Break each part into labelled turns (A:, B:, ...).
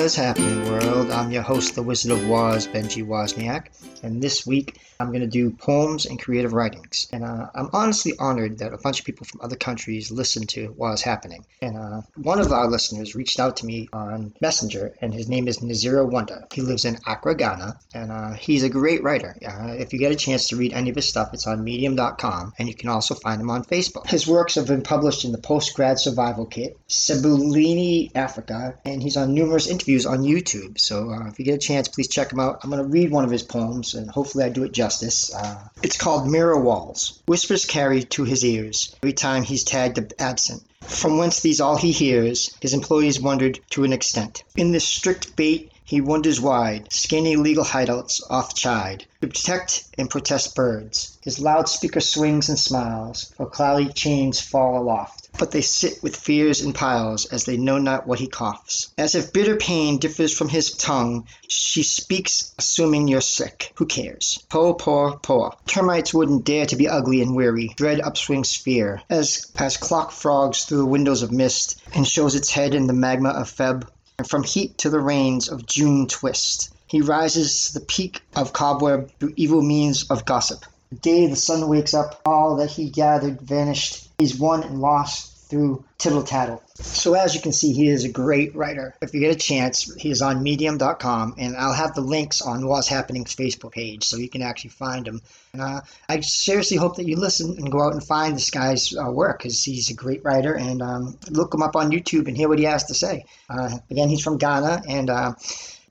A: What's happening, world? I'm your host, the Wizard of Woz, Benji Wozniak, and this week I'm going to do poems and creative writings. And uh, I'm honestly honored that a bunch of people from other countries listen to what's happening. And uh, one of our listeners reached out to me on Messenger, and his name is Nasiru Wonder. He lives in Accra, Ghana, and uh, he's a great writer. If you get a chance to read any of his stuff, it's on medium.com, and you can also find him on Facebook. His works have been published in the Postgrad Survival Kit, Sebulini Africa, and he's on numerous interviews on YouTube. So uh, if you get a chance, please check him out. I'm going to read one of his poems, and hopefully I do it justice. Uh, it's called Mirror Walls. Whispers carry to his ears every time he's tagged absent. From whence these all he hears, his employees wondered to an extent. In this strict bait, he wanders wide, scanning legal hideouts off chide, to protect and protest birds. His loudspeaker swings and smiles, for cloudy chains fall aloft but they sit with fears in piles as they know not what he coughs. As if bitter pain differs from his tongue, she speaks, assuming you're sick. Who cares? Po, po, po. Termites wouldn't dare to be ugly and weary. Dread upswings fear, as as clock frogs through the windows of mist, and shows its head in the magma of Feb, and from heat to the rains of June twist. He rises to the peak of cobweb through evil means of gossip. The day the sun wakes up, all that he gathered vanished. He's won and lost through tittle tattle. So as you can see, he is a great writer. If you get a chance, he is on medium.com and I'll have the links on What's Happening's Facebook page so you can actually find him. And uh, I seriously hope that you listen and go out and find this guy's uh, work because he's a great writer and um, look him up on YouTube and hear what he has to say. Uh, again, he's from Ghana and uh,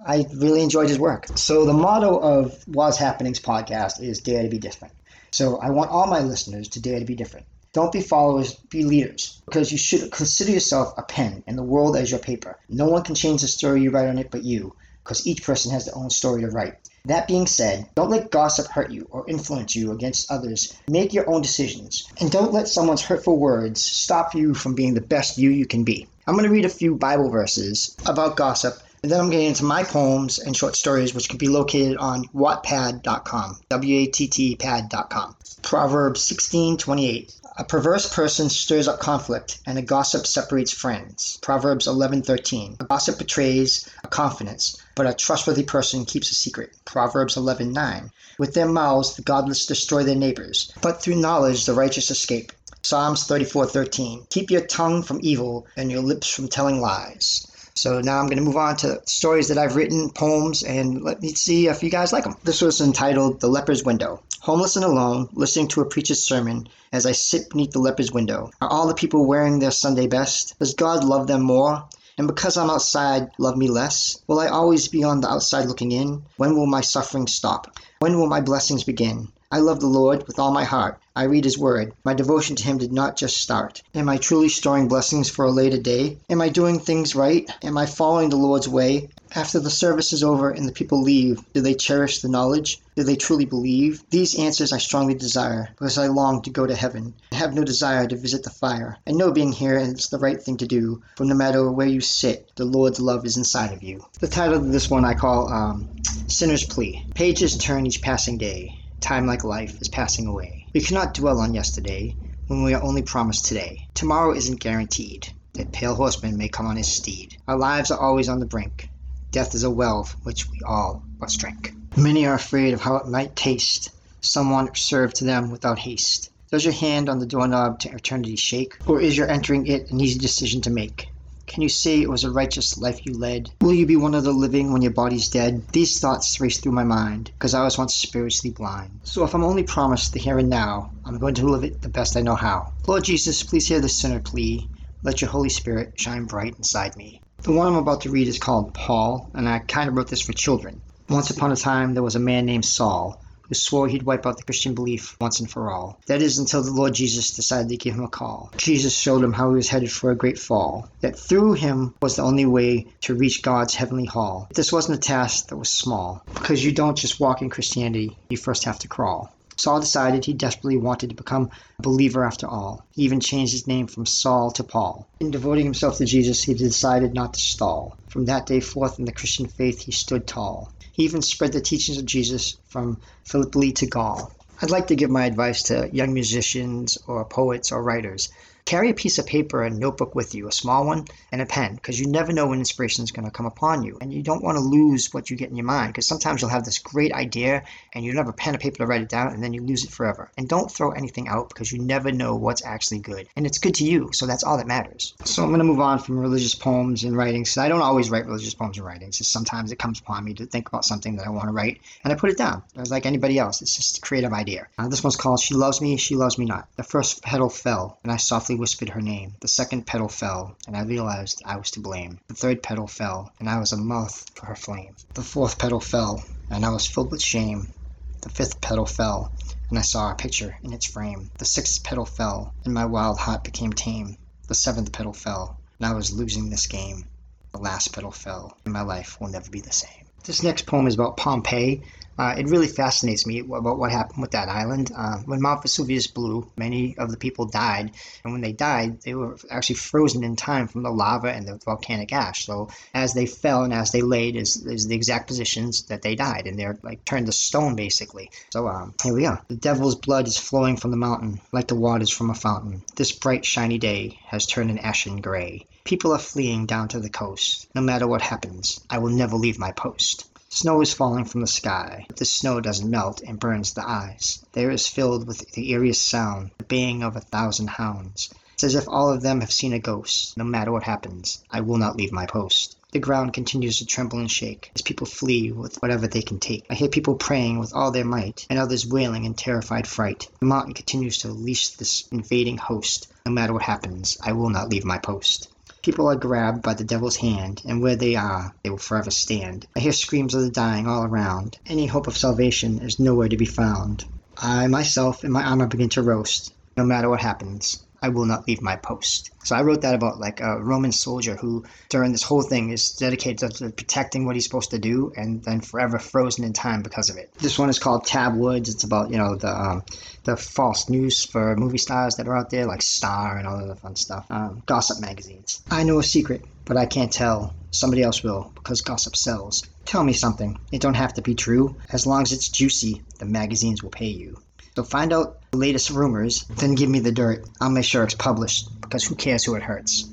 A: I really enjoyed his work. So the motto of What's Happening's podcast is Dare to be Different. So I want all my listeners to dare to be different. Don't be followers, be leaders. Because you should consider yourself a pen and the world as your paper. No one can change the story you write on it but you, because each person has their own story to write. That being said, don't let gossip hurt you or influence you against others. Make your own decisions. And don't let someone's hurtful words stop you from being the best you you can be. I'm going to read a few Bible verses about gossip and then I'm getting into my poems and short stories, which can be located on wattpad.com, W-A-T-T pad.com. Proverbs 16:28. A perverse person stirs up conflict, and a gossip separates friends. Proverbs 11:13. A gossip betrays a confidence, but a trustworthy person keeps a secret. Proverbs 11:9. With their mouths the godless destroy their neighbors, but through knowledge the righteous escape. Psalms 34:13. Keep your tongue from evil and your lips from telling lies. So now I'm going to move on to stories that I've written, poems, and let me see if you guys like them. This was entitled The Leper's Window. Homeless and alone, listening to a preacher's sermon as I sit beneath the leper's window. Are all the people wearing their Sunday best? Does God love them more? And because I'm outside, love me less? Will I always be on the outside looking in? When will my suffering stop? When will my blessings begin? I love the Lord with all my heart. I read His Word. My devotion to Him did not just start. Am I truly storing blessings for a later day? Am I doing things right? Am I following the Lord's way? After the service is over and the people leave, do they cherish the knowledge? Do they truly believe? These answers I strongly desire, because I long to go to heaven. I have no desire to visit the fire. I know being here is the right thing to do, for no matter where you sit, the Lord's love is inside of you. The title of this one I call um, Sinner's Plea. Pages turn each passing day. Time like life is passing away. We cannot dwell on yesterday when we are only promised today. Tomorrow isn't guaranteed. That pale horseman may come on his steed. Our lives are always on the brink. Death is a well from which we all must drink. Many are afraid of how it might taste. Some want served to them without haste. Does your hand on the doorknob to eternity shake? Or is your entering it an easy decision to make? Can you say it was a righteous life you led? Will you be one of the living when your body's dead? These thoughts race through my mind, because I was once spiritually blind. So if I'm only promised the here and now, I'm going to live it the best I know how. Lord Jesus, please hear the sinner plea. Let your Holy Spirit shine bright inside me. The one I'm about to read is called Paul, and I kind of wrote this for children. Once upon a time, there was a man named Saul who swore he'd wipe out the Christian belief once and for all. That is until the Lord Jesus decided to give him a call. Jesus showed him how he was headed for a great fall, that through him was the only way to reach God's heavenly hall. This wasn't a task that was small, because you don't just walk in Christianity, you first have to crawl. Saul decided he desperately wanted to become a believer after all. He even changed his name from Saul to Paul. In devoting himself to Jesus, he decided not to stall. From that day forth in the Christian faith, he stood tall. He even spread the teachings of Jesus from Philippi to Gaul. I'd like to give my advice to young musicians or poets or writers. Carry a piece of paper and notebook with you, a small one, and a pen, because you never know when inspiration is going to come upon you. And you don't want to lose what you get in your mind, because sometimes you'll have this great idea and you don't have a pen or paper to write it down, and then you lose it forever. And don't throw anything out because you never know what's actually good. And it's good to you, so that's all that matters. So I'm going to move on from religious poems and writings. I don't always write religious poems and writings. Just sometimes it comes upon me to think about something that I want to write, and I put it down. It's like anybody else. It's just a creative idea. Uh, this one's called She Loves Me, She Loves Me Not. The first petal fell, and I softly whispered her name. The second petal fell, and I realized I was to blame. The third petal fell, and I was a moth for her flame. The fourth petal fell, and I was filled with shame. The fifth petal fell, and I saw a picture in its frame. The sixth petal fell, and my wild heart became tame. The seventh petal fell, and I was losing this game. The last petal fell, and my life will never be the same. This next poem is about Pompeii. Uh, it really fascinates me about what happened with that island. Uh, when Mount Vesuvius blew, many of the people died, and when they died, they were actually frozen in time from the lava and the volcanic ash. So as they fell and as they laid is, is the exact positions that they died, and they're like turned to stone basically. So um, here we are. The devil's blood is flowing from the mountain like the waters from a fountain. This bright shiny day has turned an ashen gray. People are fleeing down to the coast. No matter what happens, I will never leave my post. Snow is falling from the sky, but the snow doesn't melt and burns the eyes. The air is filled with the eeriest sound, the baying of a thousand hounds. It's as if all of them have seen a ghost. No matter what happens, I will not leave my post. The ground continues to tremble and shake as people flee with whatever they can take. I hear people praying with all their might, and others wailing in terrified fright. The mountain continues to unleash this invading host. No matter what happens, I will not leave my post. People are grabbed by the devil's hand, and where they are, they will forever stand. I hear screams of the dying all around. Any hope of salvation is nowhere to be found. I myself and my armor begin to roast. No matter what happens, I will not leave my post. So I wrote that about like a Roman soldier who, during this whole thing, is dedicated to protecting what he's supposed to do, and then forever frozen in time because of it. This one is called Tabloids. It's about you know the um, the false news for movie stars that are out there, like Star and all the fun stuff. Um, gossip magazines. I know a secret, but I can't tell. Somebody else will, because gossip sells. Tell me something. It don't have to be true. As long as it's juicy, the magazines will pay you. So find out latest rumors, then give me the dirt. I'll make sure it's published because who cares who it hurts.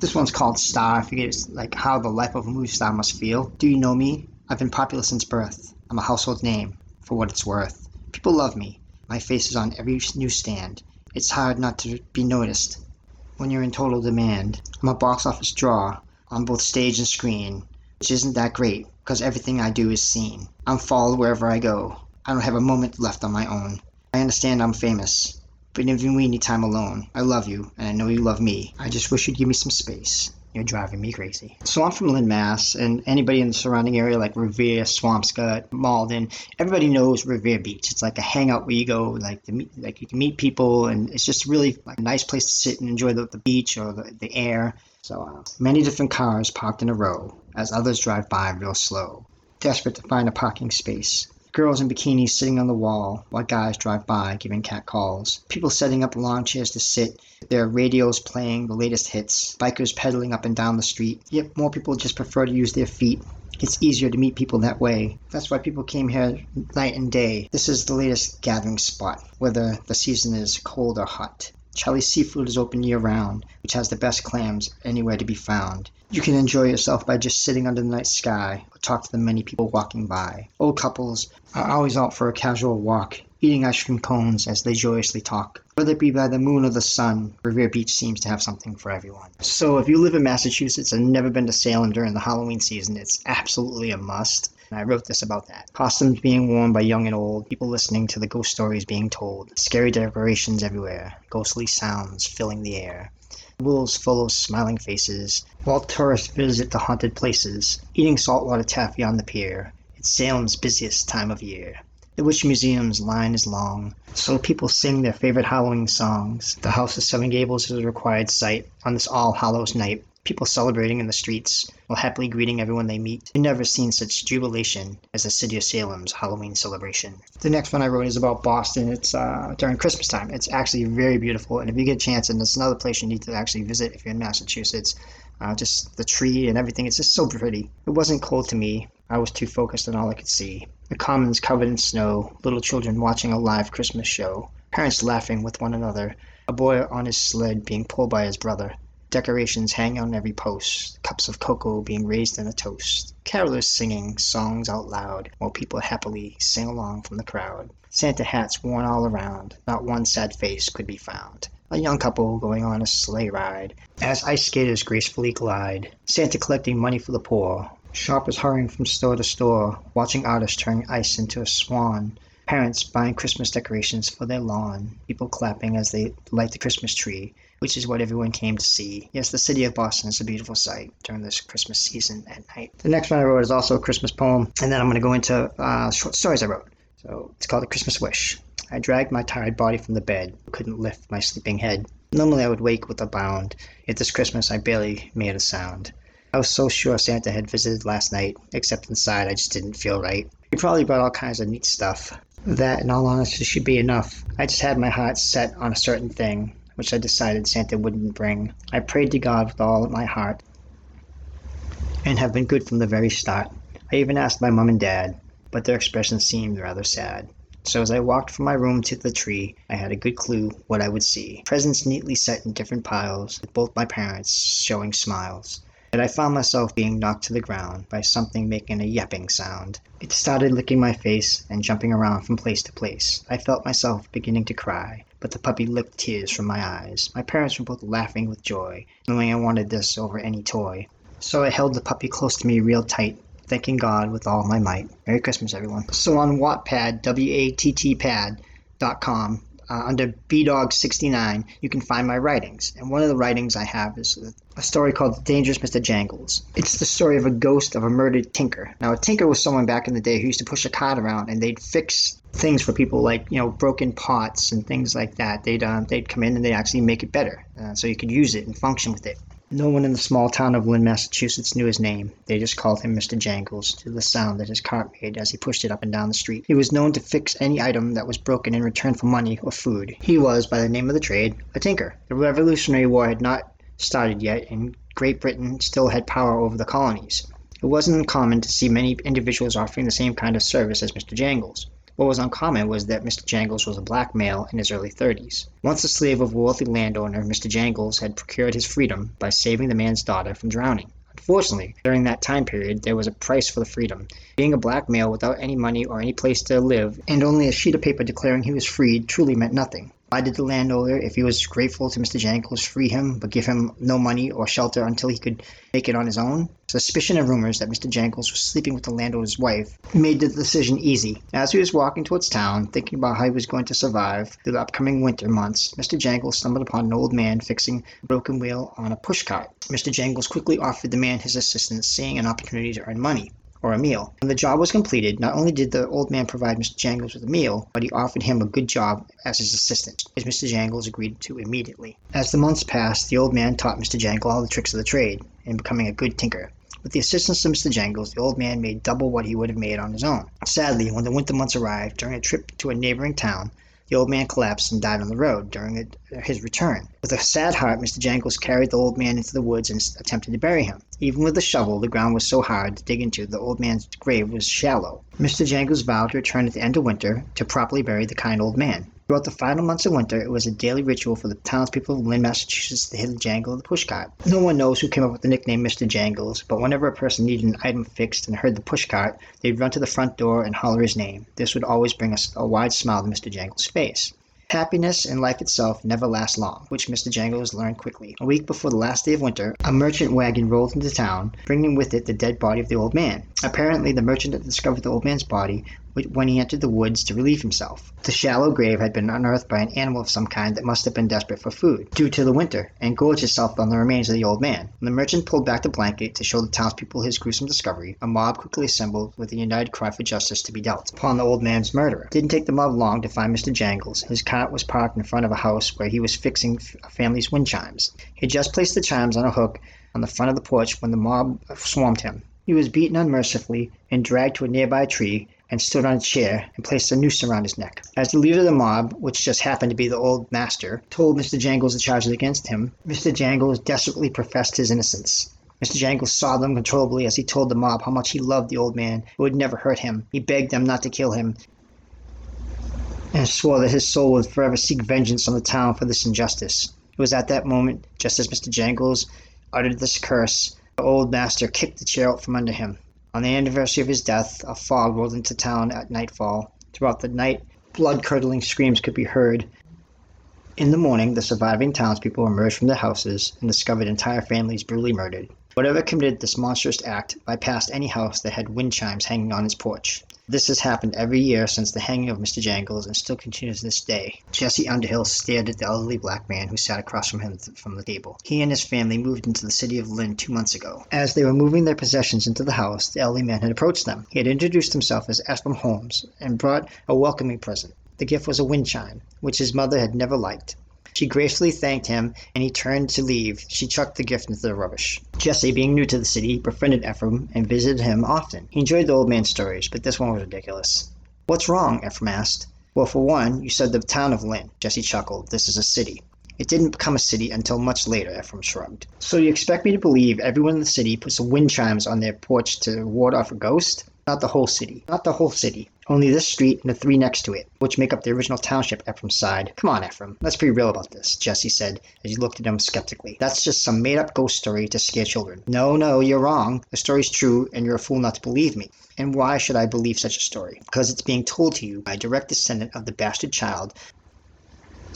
A: This one's called Star. I figure it's like how the life of a movie star must feel. Do you know me? I've been popular since birth. I'm a household name, for what it's worth. People love me. My face is on every newsstand. It's hard not to be noticed when you're in total demand. I'm a box office draw on both stage and screen, which isn't that great because everything I do is seen. I'm followed wherever I go. I don't have a moment left on my own. I understand I'm famous, but even we need time alone. I love you, and I know you love me. I just wish you'd give me some space. You're driving me crazy. So I'm from Lynn, Mass, and anybody in the surrounding area like Revere, Swampscott, Malden, everybody knows Revere Beach. It's like a hangout where you go, like to meet, like you can meet people, and it's just really like a nice place to sit and enjoy the, the beach or the, the air. So uh, many different cars parked in a row as others drive by real slow, desperate to find a parking space. Girls in bikinis sitting on the wall while guys drive by giving cat calls. People setting up lawn chairs to sit, their radios playing the latest hits. Bikers pedaling up and down the street. Yet more people just prefer to use their feet. It's easier to meet people that way. That's why people came here night and day. This is the latest gathering spot, whether the season is cold or hot. Charlie's Seafood is open year round, which has the best clams anywhere to be found. You can enjoy yourself by just sitting under the night sky or talk to the many people walking by. Old couples are always out for a casual walk, eating ice cream cones as they joyously talk. Whether it be by the moon or the sun, Revere Beach seems to have something for everyone. So if you live in Massachusetts and never been to Salem during the Halloween season, it's absolutely a must. And I wrote this about that. Costumes being worn by young and old, people listening to the ghost stories being told, scary decorations everywhere, ghostly sounds filling the air. Wolves full of smiling faces, while tourists visit the haunted places, eating saltwater taffy on the pier. It's Salem's busiest time of year. The Witch Museum's line is long, so people sing their favorite Halloween songs. The House of Seven Gables is a required sight on this All Hallows night people celebrating in the streets while happily greeting everyone they meet. You've never seen such jubilation as the city of Salem's Halloween celebration. The next one I wrote is about Boston. It's uh, during Christmas time. It's actually very beautiful, and if you get a chance, and it's another place you need to actually visit if you're in Massachusetts. Uh, just the tree and everything. It's just so pretty. It wasn't cold to me. I was too focused on all I could see. The commons covered in snow, little children watching a live Christmas show, parents laughing with one another, A boy on his sled being pulled by his brother. Decorations hang on every post. Cups of cocoa being raised in a toast. Carolers singing songs out loud while people happily sing along from the crowd. Santa hats worn all around. Not one sad face could be found. A young couple going on a sleigh ride. As ice skaters gracefully glide. Santa collecting money for the poor. Shoppers hurrying from store to store, watching artists turning ice into a swan. Parents buying Christmas decorations for their lawn. People clapping as they light the Christmas tree, which is what everyone came to see. Yes, the city of Boston is a beautiful sight during this Christmas season at night. The next one I wrote is also a Christmas poem, and then I'm going to go into uh, short stories I wrote. So it's called A Christmas Wish. I dragged my tired body from the bed, couldn't lift my sleeping head. Normally I would wake with a bound, yet this Christmas I barely made a sound. I was so sure Santa had visited last night, except inside I just didn't feel right. He probably brought all kinds of neat stuff. That, in all honesty, should be enough. I just had my heart set on a certain thing, which I decided Santa wouldn't bring. I prayed to God with all my heart, and have been good from the very start. I even asked my mom and dad, but their expressions seemed rather sad. So as I walked from my room to the tree, I had a good clue what I would see. Presents neatly set in different piles, with both my parents showing smiles. Yet I found myself being knocked to the ground by something making a yapping sound. It started licking my face and jumping around from place to place. I felt myself beginning to cry, but the puppy licked tears from my eyes. My parents were both laughing with joy, knowing I wanted this over any toy. So I held the puppy close to me real tight, thanking God with all my might. Merry Christmas, everyone. So on Wattpad, W-A-T-T pad.com, uh, under Bdogg69, you can find my writings. And one of the writings I have is a story called The Dangerous Mr. Jangles. It's the story of a ghost of a murdered tinker. Now, a tinker was someone back in the day who used to push a cart around and they'd fix things for people like you know broken pots and things like that they'd um, they'd come in and they'd actually make it better uh, so you could use it and function with it no one in the small town of Lynn, Massachusetts knew his name. They just called him Mr. Jangles to the sound that his cart made as he pushed it up and down the street. He was known to fix any item that was broken in return for money or food. He was, by the name of the trade, a tinker. The Revolutionary War had not started yet, and Great Britain still had power over the colonies. It wasn't uncommon to see many individuals offering the same kind of service as Mr. Jangles. What was uncommon was that Mr. Jangles was a black male in his early thirties. Once a slave of a wealthy landowner, Mr. Jangles had procured his freedom by saving the man's daughter from drowning. Unfortunately, during that time period, there was a price for the freedom. Being a black male without any money or any place to live, and only a sheet of paper declaring he was freed, truly meant nothing. Why did the landowner, if he was grateful to Mr. Jangles, free him, but give him no money or shelter until he could make it on his own? Suspicion and rumors that Mr. Jangles was sleeping with the landowner's wife made the decision easy. As he was walking towards town, thinking about how he was going to survive through the upcoming winter months, Mr. Jangles stumbled upon an old man fixing a broken wheel on a pushcart. Mr. Jangles quickly offered the man his assistance, seeing an opportunity to earn money or a meal. When the job was completed, not only did the old man provide Mr. Jangles with a meal, but he offered him a good job as his assistant, which Mr. Jangles agreed to immediately. As the months passed, the old man taught Mr. Jangles all the tricks of the trade, and becoming a good tinker. With the assistance of Mr. Jangles, the old man made double what he would have made on his own. Sadly, when the winter months arrived, during a trip to a neighboring town, the old man collapsed and died on the road during his return. With a sad heart, Mr. Jangles carried the old man into the woods and attempted to bury him. Even with the shovel, the ground was so hard to dig into the old man's grave was shallow. Mr. Jangles vowed to return at the end of winter to properly bury the kind old man. Throughout the final months of winter, it was a daily ritual for the townspeople of Lynn, Massachusetts to hear the jangle of the pushcart. No one knows who came up with the nickname Mr. Jangles, but whenever a person needed an item fixed and heard the pushcart, they'd run to the front door and holler his name. This would always bring a, a wide smile to Mr. Jangles' face. Happiness and life itself never last long, which Mr. Jangles learned quickly. A week before the last day of winter, a merchant wagon rolled into town, bringing with it the dead body of the old man. Apparently, the merchant that discovered the old man's body when he entered the woods to relieve himself. The shallow grave had been unearthed by an animal of some kind that must have been desperate for food, due to the winter, and gorged itself on the remains of the old man. When the merchant pulled back the blanket to show the townspeople his gruesome discovery, a mob quickly assembled with a united cry for justice to be dealt upon the old man's murderer. Didn't take the mob long to find Mr. Jangles. His cart was parked in front of a house where he was fixing a family's wind chimes. He had just placed the chimes on a hook on the front of the porch when the mob swarmed him. He was beaten unmercifully and dragged to a nearby tree and stood on a chair and placed a noose around his neck. As the leader of the mob, which just happened to be the old master, told Mr. Jangles the charges against him, Mr. Jangles desperately professed his innocence. Mr. Jangles sobbed uncontrollably as he told the mob how much he loved the old man who had never hurt him. He begged them not to kill him and swore that his soul would forever seek vengeance on the town for this injustice. It was at that moment, just as Mr. Jangles uttered this curse, the old master kicked the chair out from under him. On the anniversary of his death, a fog rolled into town at nightfall. Throughout the night, blood curdling screams could be heard. In the morning, the surviving townspeople emerged from their houses and discovered entire families brutally murdered. Whatever committed this monstrous act bypassed any house that had wind chimes hanging on its porch. This has happened every year since the hanging of Mr. Jangles and still continues this day. Jesse Underhill stared at the elderly black man who sat across from him th- from the table. He and his family moved into the city of Lynn two months ago. As they were moving their possessions into the house, the elderly man had approached them. He had introduced himself as Ephraim Holmes and brought a welcoming present. The gift was a wind chime, which his mother had never liked. She gracefully thanked him, and he turned to leave. She chucked the gift into the rubbish. Jesse, being new to the city, befriended Ephraim and visited him often. He enjoyed the old man's stories, but this one was ridiculous. What's wrong? Ephraim asked. Well, for one, you said the town of Lynn. Jesse chuckled. This is a city. It didn't become a city until much later, Ephraim shrugged. So you expect me to believe everyone in the city puts wind chimes on their porch to ward off a ghost? Not the whole city. Not the whole city. Only this street and the three next to it, which make up the original township, Ephraim sighed. Come on, Ephraim. Let's be real about this, Jesse said as he looked at him skeptically. That's just some made up ghost story to scare children. No, no, you're wrong. The story's true, and you're a fool not to believe me. And why should I believe such a story? Because it's being told to you by a direct descendant of the bastard child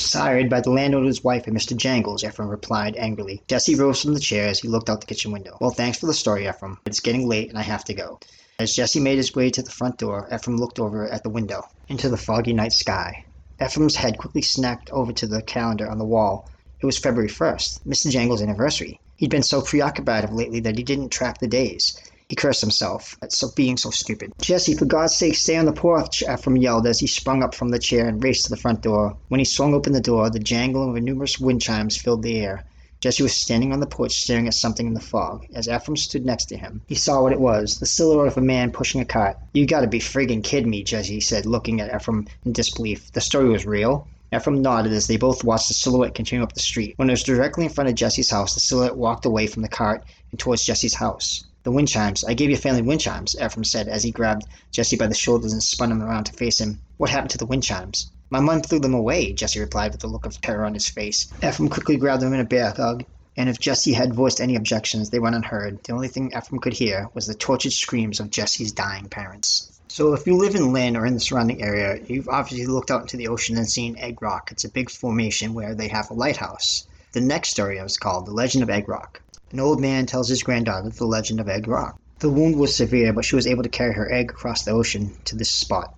A: Sired by the landowner's wife and Mr. Jangles, Ephraim replied angrily. Jesse rose from the chair as he looked out the kitchen window. Well, thanks for the story, Ephraim. It's getting late and I have to go. As Jesse made his way to the front door, Ephraim looked over at the window, into the foggy night sky. Ephraim's head quickly snapped over to the calendar on the wall. It was February 1st, Mr. Jangles' anniversary. He'd been so preoccupied of lately that he didn't track the days. He cursed himself at so being so stupid. Jesse, for God's sake, stay on the porch, Ephraim yelled as he sprung up from the chair and raced to the front door. When he swung open the door, the jangling of numerous wind chimes filled the air. Jesse was standing on the porch staring at something in the fog. As Ephraim stood next to him, he saw what it was the silhouette of a man pushing a cart. You gotta be friggin' kidding me, Jesse said, looking at Ephraim in disbelief. The story was real. Ephraim nodded as they both watched the silhouette continue up the street. When it was directly in front of Jesse's house, the silhouette walked away from the cart and towards Jesse's house. The wind chimes. I gave your family wind chimes, Ephraim said as he grabbed Jesse by the shoulders and spun him around to face him. What happened to the wind chimes? My mom threw them away, Jesse replied with a look of terror on his face. Ephraim quickly grabbed them in a bear hug, and if Jesse had voiced any objections, they went unheard. The only thing Ephraim could hear was the tortured screams of Jesse's dying parents. So if you live in Lynn or in the surrounding area, you've obviously looked out into the ocean and seen Egg Rock. It's a big formation where they have a lighthouse. The next story is called The Legend of Egg Rock. An old man tells his granddaughter the legend of Egg Rock. The wound was severe, but she was able to carry her egg across the ocean to this spot.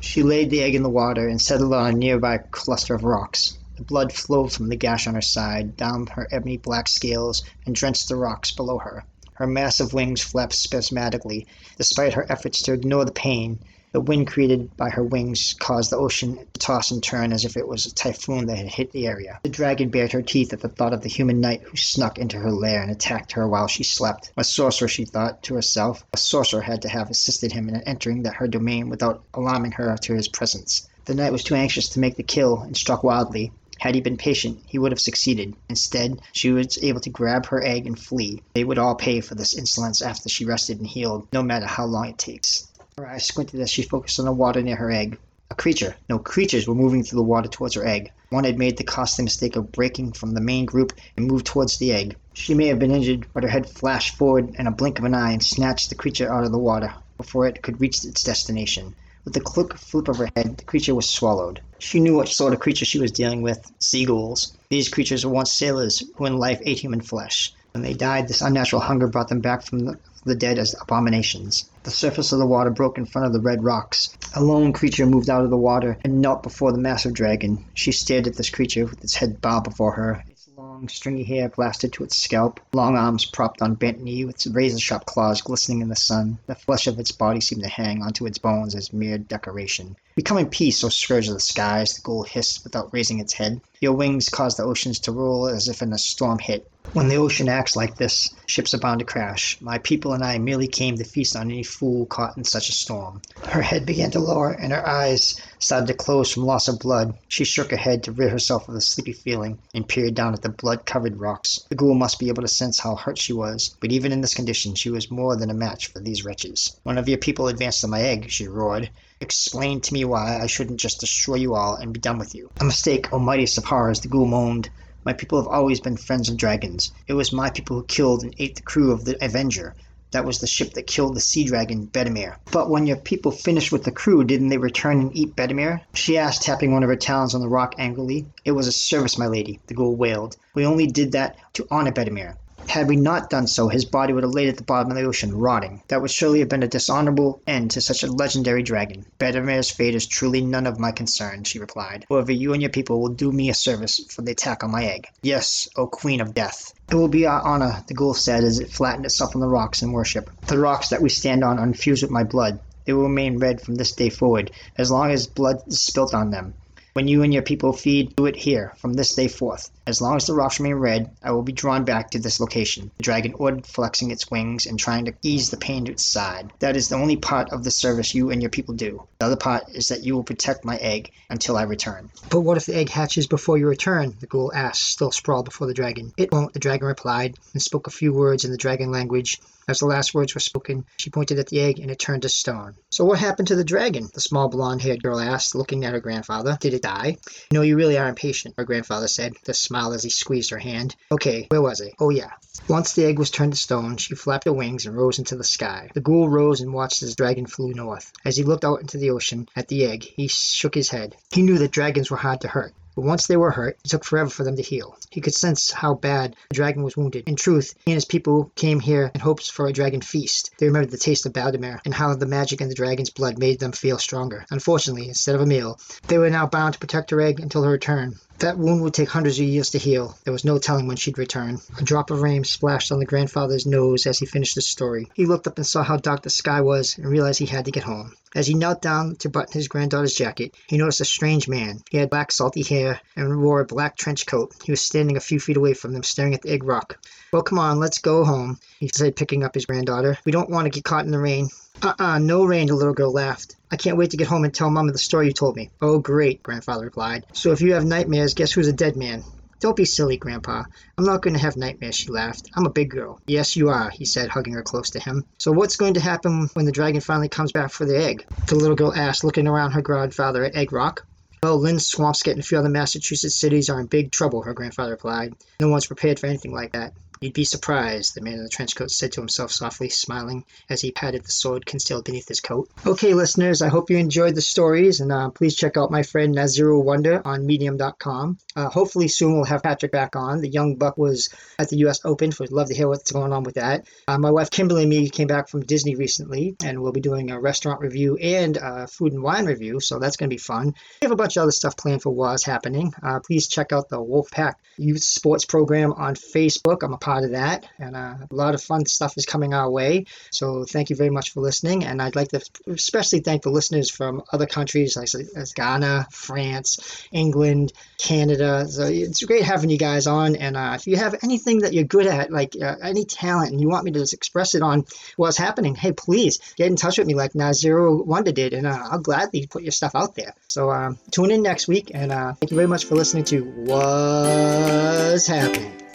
A: She laid the egg in the water and settled on a nearby cluster of rocks. The blood flowed from the gash on her side, down her ebony black scales, and drenched the rocks below her. Her massive wings flapped spasmodically, despite her efforts to ignore the pain. The wind created by her wings caused the ocean to toss and turn as if it was a typhoon that had hit the area. The dragon bared her teeth at the thought of the human knight who snuck into her lair and attacked her while she slept. A sorcerer, she thought to herself. A sorcerer had to have assisted him in entering her domain without alarming her to his presence. The knight was too anxious to make the kill and struck wildly. Had he been patient, he would have succeeded. Instead, she was able to grab her egg and flee. They would all pay for this insolence after she rested and healed, no matter how long it takes. Her eyes squinted as she focused on the water near her egg. A creature, no creatures were moving through the water towards her egg. One had made the costly mistake of breaking from the main group and moved towards the egg. She may have been injured, but her head flashed forward in a blink of an eye and snatched the creature out of the water before it could reach its destination. With a quick flip of her head, the creature was swallowed. She knew what sort of creature she was dealing with seagulls. These creatures were once sailors who in life ate human flesh. When they died, this unnatural hunger brought them back from the, the dead as abominations. The surface of the water broke in front of the red rocks. A lone creature moved out of the water and knelt before the massive dragon. She stared at this creature with its head bowed before her. Its long, stringy hair plastered to its scalp, long arms propped on bent knee, its razor-sharp claws glistening in the sun. The flesh of its body seemed to hang onto its bones as mere decoration. Becoming peace, O scourge of the skies, the ghoul hissed without raising its head. Your wings caused the oceans to roll as if in a storm hit. When the ocean acts like this, ships are bound to crash. My people and I merely came to feast on any fool caught in such a storm. Her head began to lower, and her eyes started to close from loss of blood. She shook her head to rid herself of the sleepy feeling, and peered down at the blood-covered rocks. The ghoul must be able to sense how hurt she was, but even in this condition she was more than a match for these wretches. One of your people advanced to my egg, she roared Explain to me why I shouldn't just destroy you all and be done with you. A mistake, O of horrors, the ghoul moaned. My people have always been friends of dragons. It was my people who killed and ate the crew of the Avenger. That was the ship that killed the sea dragon, Bedemir. But when your people finished with the crew, didn't they return and eat Bedemir? She asked, tapping one of her talons on the rock angrily. It was a service, my lady, the ghoul wailed. We only did that to honor Bedemir. Had we not done so, his body would have laid at the bottom of the ocean, rotting. That would surely have been a dishonorable end to such a legendary dragon. Bedemir's fate is truly none of my concern, she replied. However, you and your people will do me a service for the attack on my egg. Yes, O Queen of Death. It will be our honor, the ghoul said as it flattened itself on the rocks in worship. The rocks that we stand on are infused with my blood. They will remain red from this day forward, as long as blood is spilt on them. When you and your people feed, do it here, from this day forth. As long as the rocks remain red, I will be drawn back to this location. The dragon ordered, flexing its wings and trying to ease the pain to its side. That is the only part of the service you and your people do. The other part is that you will protect my egg until I return. But what if the egg hatches before you return? The ghoul asked, still sprawled before the dragon. It won't, the dragon replied, and spoke a few words in the dragon language. As the last words were spoken, she pointed at the egg and it turned to stone. So what happened to the dragon? The small blonde haired girl asked, looking at her grandfather. Did it die? No, you really are impatient, her grandfather said, with a smile as he squeezed her hand. Okay, where was I? Oh yeah. Once the egg was turned to stone, she flapped her wings and rose into the sky. The ghoul rose and watched as the dragon flew north. As he looked out into the ocean at the egg, he shook his head. He knew that dragons were hard to hurt. But once they were hurt, it took forever for them to heal. He could sense how bad the dragon was wounded. In truth, he and his people came here in hopes for a dragon feast. They remembered the taste of Baldemir and how the magic in the dragon's blood made them feel stronger. Unfortunately, instead of a meal, they were now bound to protect her egg until her return. That wound would take hundreds of years to heal. There was no telling when she'd return. A drop of rain splashed on the grandfather's nose as he finished his story. He looked up and saw how dark the sky was and realized he had to get home. As he knelt down to button his granddaughter's jacket, he noticed a strange man. He had black, salty hair and wore a black trench coat. He was standing a few feet away from them, staring at the egg rock. Well, come on, let's go home, he said, picking up his granddaughter. We don't want to get caught in the rain. Uh-uh, no rain, the little girl laughed. I can't wait to get home and tell Mama the story you told me. Oh, great, Grandfather replied. So if you have nightmares, guess who's a dead man? Don't be silly, Grandpa. I'm not going to have nightmares, she laughed. I'm a big girl. Yes, you are, he said, hugging her close to him. So what's going to happen when the dragon finally comes back for the egg? The little girl asked, looking around her grandfather at Egg Rock. Well, Lynn, Swampscott, and a few other Massachusetts cities are in big trouble, her grandfather replied. No one's prepared for anything like that. You'd be surprised, the man in the trench coat said to himself softly, smiling as he patted the sword concealed beneath his coat. Okay, listeners, I hope you enjoyed the stories, and uh, please check out my friend Nasiru Wonder on Medium.com. Uh, hopefully, soon we'll have Patrick back on. The young buck was at the U.S. Open, so we'd love to hear what's going on with that. Uh, my wife Kimberly and me came back from Disney recently, and we'll be doing a restaurant review and a food and wine review, so that's going to be fun. We have a bunch of other stuff planned for WAS happening. Uh, please check out the Wolfpack Youth Sports Program on Facebook. I'm a part of that, and uh, a lot of fun stuff is coming our way. So thank you very much for listening, and I'd like to especially thank the listeners from other countries like Ghana, France, England, Canada. So it's great having you guys on, and uh, if you have anything that you're good at, like uh, any talent, and you want me to just express it on what's happening, hey, please get in touch with me like Nasiru Wonder did, and uh, I'll gladly put your stuff out there. So um, tune in next week, and uh, thank you very much for listening to What's Happening.